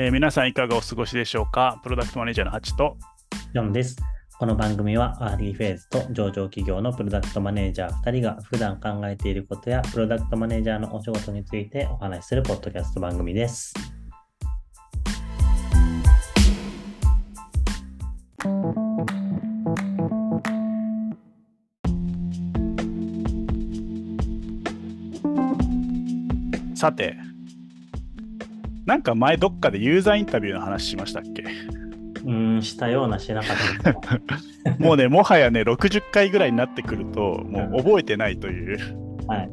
えー皆さんいかがお過ごしでしょうか？プロダクトマネージャーのハチと、ジョンです。この番組はアーリーフェーズと上場企業のプロダクトマネージャー2人が普段考えていることやプロダクトマネージャーのお仕事についてお話しするポッドキャスト番組です。さて、なんか前どっかでユーザーインタビューの話しましたっけ？うーん、したようなしなかった もうね、もはやね、60回ぐらいになってくると、もう覚えてないというはい。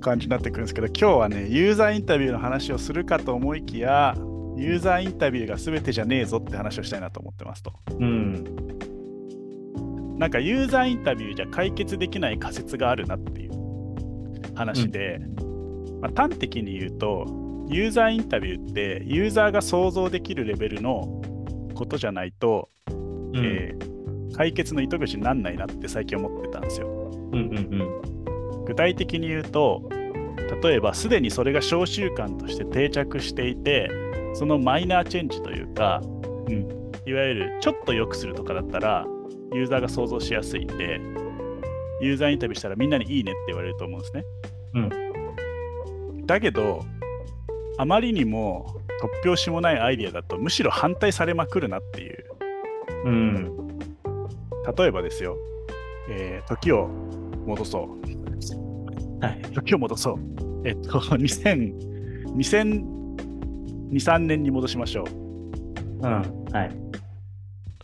感じになってくるんですけど、今日はね、ユーザーインタビューの話をするかと思いきや、ユーザーインタビューが全てじゃねえぞって話をしたいなと思ってますと。うん。なんかユーザーインタビューじゃ解決できない仮説があるなっていう話で、まあ、端的に言うと、ユーザーインタビューってユーザーが想像できるレベルのことじゃないと、うんえー解決の糸口にならないなって最近思ってたんですよ。うんうん具体的に言うと、例えばすでにそれが小習慣として定着していて、そのマイナーチェンジというか、うんいわゆるちょっと良くするとかだったら、ユーザーが想像しやすいんで、ユーザーインタビューしたらみんなにいいねって言われると思うんですね。だけど、あまりにも突拍子もないアイディアだと、むしろ反対されまくるなっていう。うん。うん。例えばですよ、えー時を戻そう。はい。時を戻そう。えっと、2000、2002、3年に戻しましょう。うん。はい。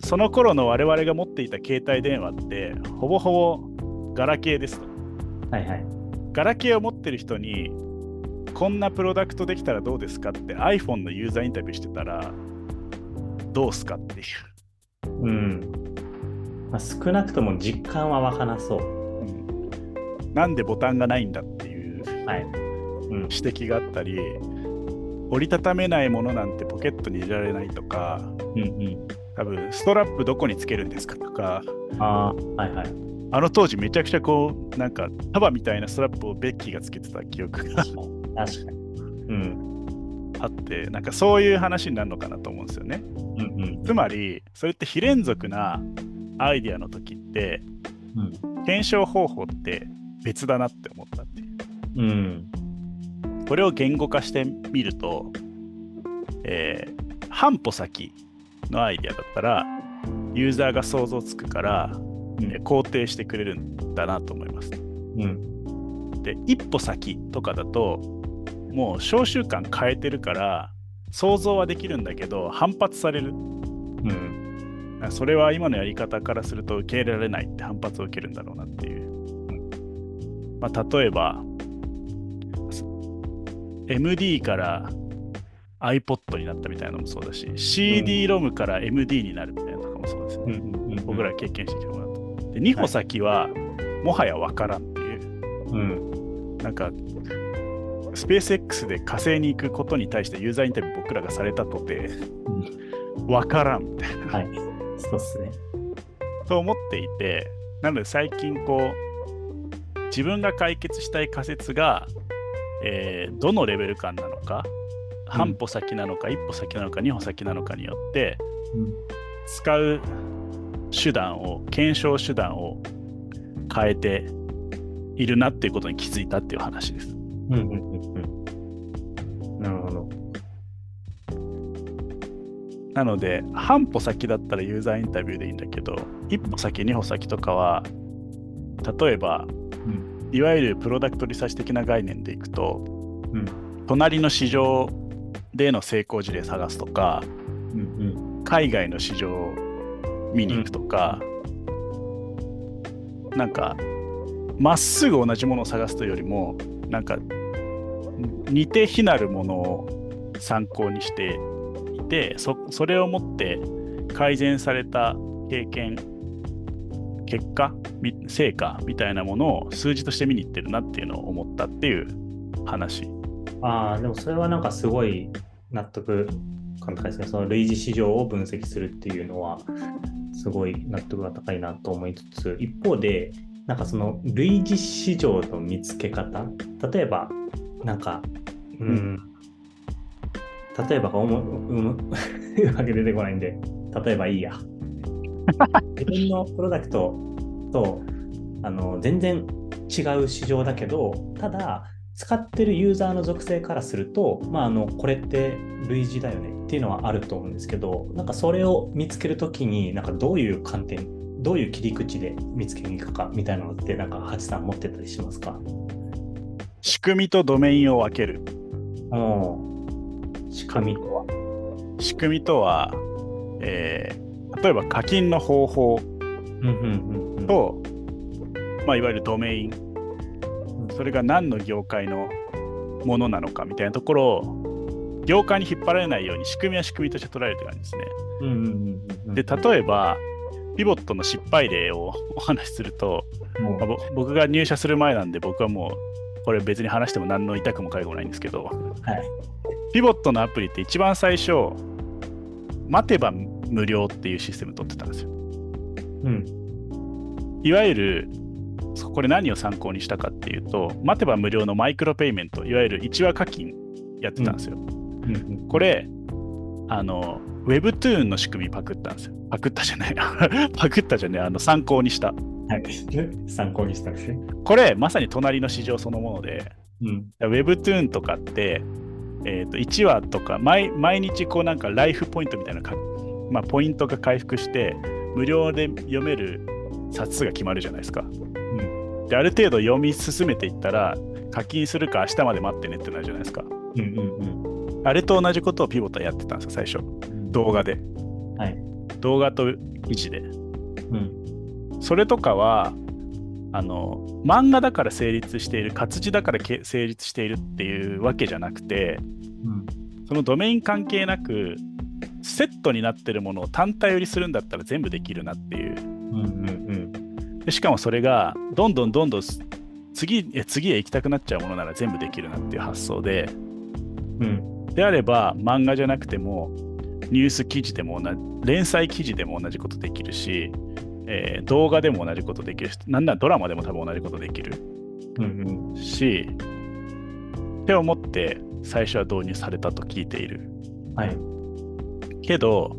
その頃の我々が持っていた携帯電話って、ほぼほぼガラケーですと。はいはい。ガラケーを持ってる人に、こんなプロダクトできたらどうですかって iPhone のユーザーインタビューしてたら、どうすかっていう。うん。まあ、少なくとも実感は湧かなそう。うんなんでボタンがないんだっていうはい。うん。指摘があったり、折りたためないものなんてポケットに入れられないとか、うんうん。多分ストラップどこにつけるんですかとか、ああ、はいはい。あの当時めちゃくちゃこう、なんか束みたいなストラップをベッキーがつけてた記憶が 確かに。うん。あって、なんかそういう話になるのかなと思うんですよね。うんうん。つまり、それって非連続なアイディアの時って、うん。検証方法って別だなって思ったっていう。うん。これを言語化してみると、えー半歩先のアイデアだったら、ユーザーが想像つくから、うんえー肯定してくれるんだなと思います。うん。で、一歩先とかだと、もう小習慣変えてるから、想像はできるんだけど、反発される。うん。それは今のやり方からすると受け入れられないって反発を受けるんだろうなっていう。まあ、例えば、MD から iPod になったみたいなのもそうだし、CD-ROM から MD になるみたいなのとかもそうですよね。うん。僕ら経験してきたものだと。で、2歩先は、もはや分からんっていう。うん。なんか、スペース X で火星に行くことに対してユーザーインタビュー僕らがされたとて、分からんみたいな。はい。そうっすね。と思っていて、なので最近こう、自分が解決したい仮説が、えーどのレベル感なのか、半歩先なのか、一歩先なのか、二歩先なのかによって、うん。使う手段を、検証手段を変えているなっていうことに気づいたっていう話です。うん。うん。うん。なるほど。なので、半歩先だったらユーザーインタビューでいいんだけど、一歩先、二歩先とかは、例えば、うん。いわゆるプロダクトリサーチ的な概念でいくと、うん。隣の市場での成功事例探すとか、うん。海外の市場を見に行くとか、なんか、まっすぐ同じものを探すというよりも、なんか、似て非なるものを参考にしていて、そそれをもって改善された経験、結果、成果みたいなものを数字として見に行ってるなっていうのを思ったっていう話。ああ、でもそれはなんかすごい納得感高いですね。その類似市場を分析するっていうのは、すごい納得が高いなと思いつつ、一方で、なんかその類似市場の見つけ方、例えば、なんか、うん、例えば、おもうん、うまく出てこないんで、例えばいいや。自分のプロダクトとあの全然違う市場だけど、ただ、使ってるユーザーの属性からすると、まあ、あのこれって類似だよねっていうのはあると思うんですけど、なんかそれを見つけるときに、なんかどういう観点、どういう切り口で見つけに行くかみたいなのって、なんかハチさん持ってたりしますか？仕組みとドメインを分ける。お仕組みとは？仕組みとは、えー例えば課金の方法うんうんうんうん、と、まあ、いわゆるドメイン、それが何の業界のものなのかみたいなところを、業界に引っ張られないように仕組みは仕組みとして捉えるという感じですね。うんうんうんうん、で、例えば、ピボットの失敗例をお話しすると、まあぼ僕が入社する前なんで、僕はもう、これ別に話しても何の痛くも痒くもないんですけど、はい。ピボットのアプリって一番最初、待てば無料っていうシステム取ってたんですよ。うん。いわゆる、そこれ何を参考にしたかっていうと、待てば無料のマイクロペイメント、いわゆる1話課金やってたんですよ。うんうん、これ、あの、Webtoon の仕組みパクったんですよ。パクったじゃない。パクったじゃない。あの、参考にした。はい。参考にしたんですね。これ、まさに隣の市場そのもので、うん。Webtoon とかって、えー、と1話とか毎毎日こうなんかライフポイントみたいなか、まあ、ポイントが回復して無料で読める冊数が決まるじゃないですか。である程度読み進めていったら課金するか明日まで待ってねってなるじゃないですか。うんうんあれと同じことをピボットはやってたんですよ最初うん。動画で。はい。動画と記事で。うん。それとかはあの漫画だから成立している活字だからけ成立しているっていうわけじゃなくてうん。そのドメイン関係なくセットになってるものを単体売りするんだったら全部できるなっていううんうんでしかもそれがどんどんどんどん次え次へ行きたくなっちゃうものなら全部できるなっていう発想でうん。うん。であれば漫画じゃなくてもニュース記事でも同じ連載記事でも同じことできるし、えー動画でも同じことできるしなんならドラマでも多分同じことできるうんうん。しって思って最初は導入されたと聞いているはい。けど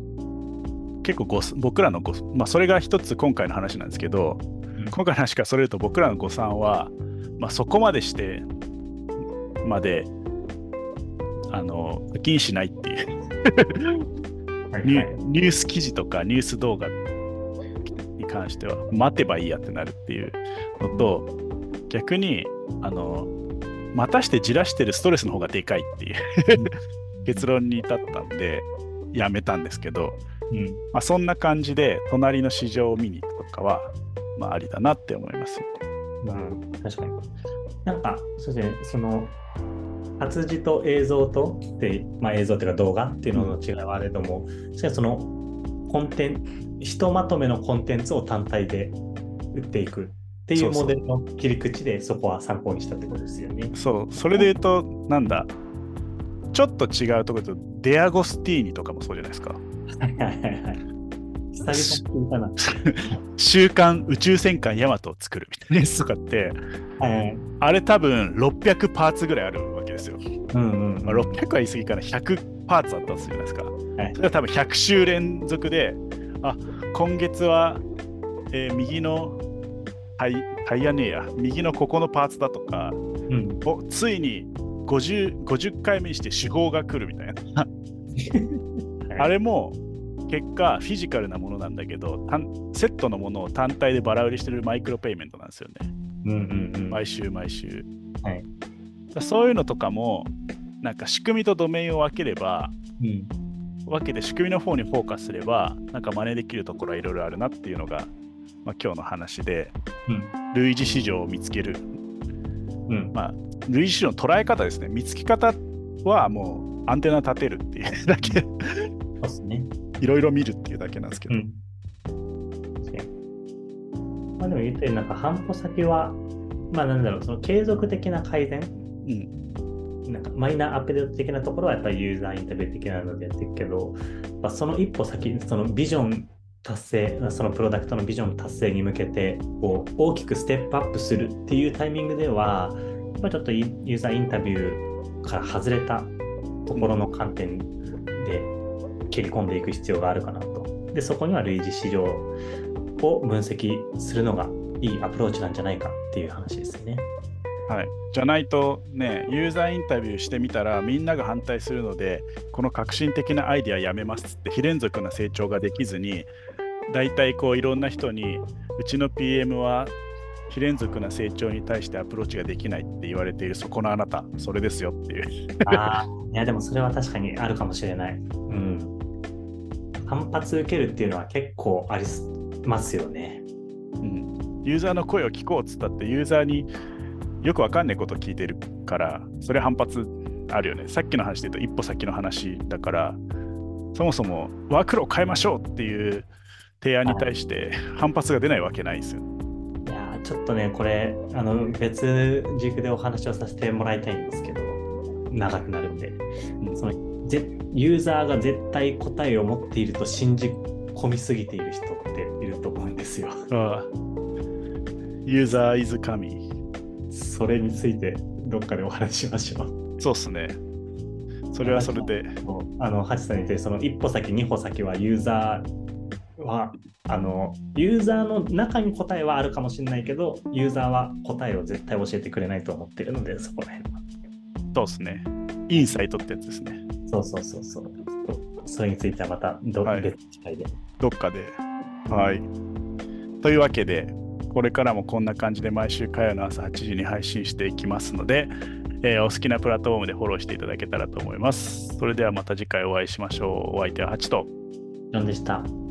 結構ご僕らのご、まあ、それが一つ今回の話なんですけど、ん今回の話からそれると僕らの誤算は、まあ、そこまでしてまであの課金しないっていうニはいはいュニュース記事とかニュース動画に関しては待てばいいやってなるっていうのと逆にあの待たしてじらしてるストレスの方がでかいっていう結論に至ったんでやめたんですけど、うん。まあ、そんな感じで隣の市場を見に行くとかは、まあ、ありだなって思います。うん、確かに。なんか、そうですね、その、活字と映像とで、まあ、映像というか動画っていうのの違いはあれども、しかしそのコンテンツ、ひとまとめのコンテンツを単体で売っていくっていそうモデルの切り口でそこは参考にしたってことですよね。そう、それで言うと、なんだ、ちょっと違うところと、デアゴスティーニとかもそうじゃないですか。はいはいはいはい。久々に聞いたな。週刊宇宙戦艦ヤマトを作るみたいなやつとかって、はい。あれ多分600パーツぐらいあるですよ。うんうん、まあ、600は言い過ぎから100パーツあったとするじゃないですか。はいそれは多分100週連続で、あ今月は、えー右のタイタイヤねえや、右のここのパーツだとか、うん。おついに 50, 50回目にして手法が来るみたいな。あれも結果フィジカルなものなんだけど単セットのものを単体でバラ売りしてるマイクロペイメントなんですよね。うんうんうん。毎週毎週。はいだそういうのとかもなんか仕組みとドメインを分ければうん。分けて仕組みの方にフォーカスすればなんか真似できるところはいろいろあるなっていうのが、まあ、今日の話でうん。類似市場を見つける、うん。まあ、類似市場の捉え方ですね見つけ方はもうアンテナ立てるっていうだけね。いろいろ見るっていうだけなんですけど、うん。まあでも言ったようになんか半歩先は、まあなんだろう、その継続的な改善、うんなんかマイナーアップデート的なところはやっぱりユーザーインタビュー的なのでやっていくけど、まあ、その一歩先、そのビジョン達成、そのプロダクトのビジョン達成に向けてこう大きくステップアップするっていうタイミングでは、まあ、ちょっとユーザーインタビューから外れたところの観点で切り込んでいく必要があるかなと。で、そこには類似市場を分析するのがいいアプローチなんじゃないかっていう話ですね。はい、じゃないとね、ユーザーインタビューしてみたら、みんなが反対するので、この革新的なアイデアやめますって、非連続な成長ができずに、大体こういろんな人に、うちの PM は非連続な成長に対してアプローチができないって言われているそこのあなた、それですよっていう。ああ、いやでもそれは確かにあるかもしれない。うん。反発受けるっていうのは結構ありますよね。うん。ユーザーの声を聞こうっつったって、ユーザーによくわかんないこと聞いてるから、それ反発あるよね。さっきの話で言うと一歩先の話だから、そもそもワークロー変えましょうっていう提案に対して反発が出ないわけないですよ。いやちょっとね、これ、あの別軸でお話をさせてもらいたいんですけど、長くなるんで、そのユーザーが絶対答えを持っていると信じ込みすぎている人っていると思うんですよ。ああユーザーイズ神。それについてどっかでお話しましょう。そうっすね。それはそれで。あの、ハチさんに言って、その一歩先、二歩先はユーザーは、あの、ユーザーの中に答えはあるかもしれないけど、ユーザーは答えを絶対教えてくれないと思ってるので、そこら辺は。そうですね。インサイトってやつですね。そうそうそうそう。それについてはまたど、はい、別機会で。どっかで。はい。というわけで、これからもこんな感じで毎週火曜の朝8時に配信していきますので、えー、お好きなプラットフォームでフォローしていただけたらと思います。それではまた次回お会いしましょう。お相手はハチと。ジョンでした。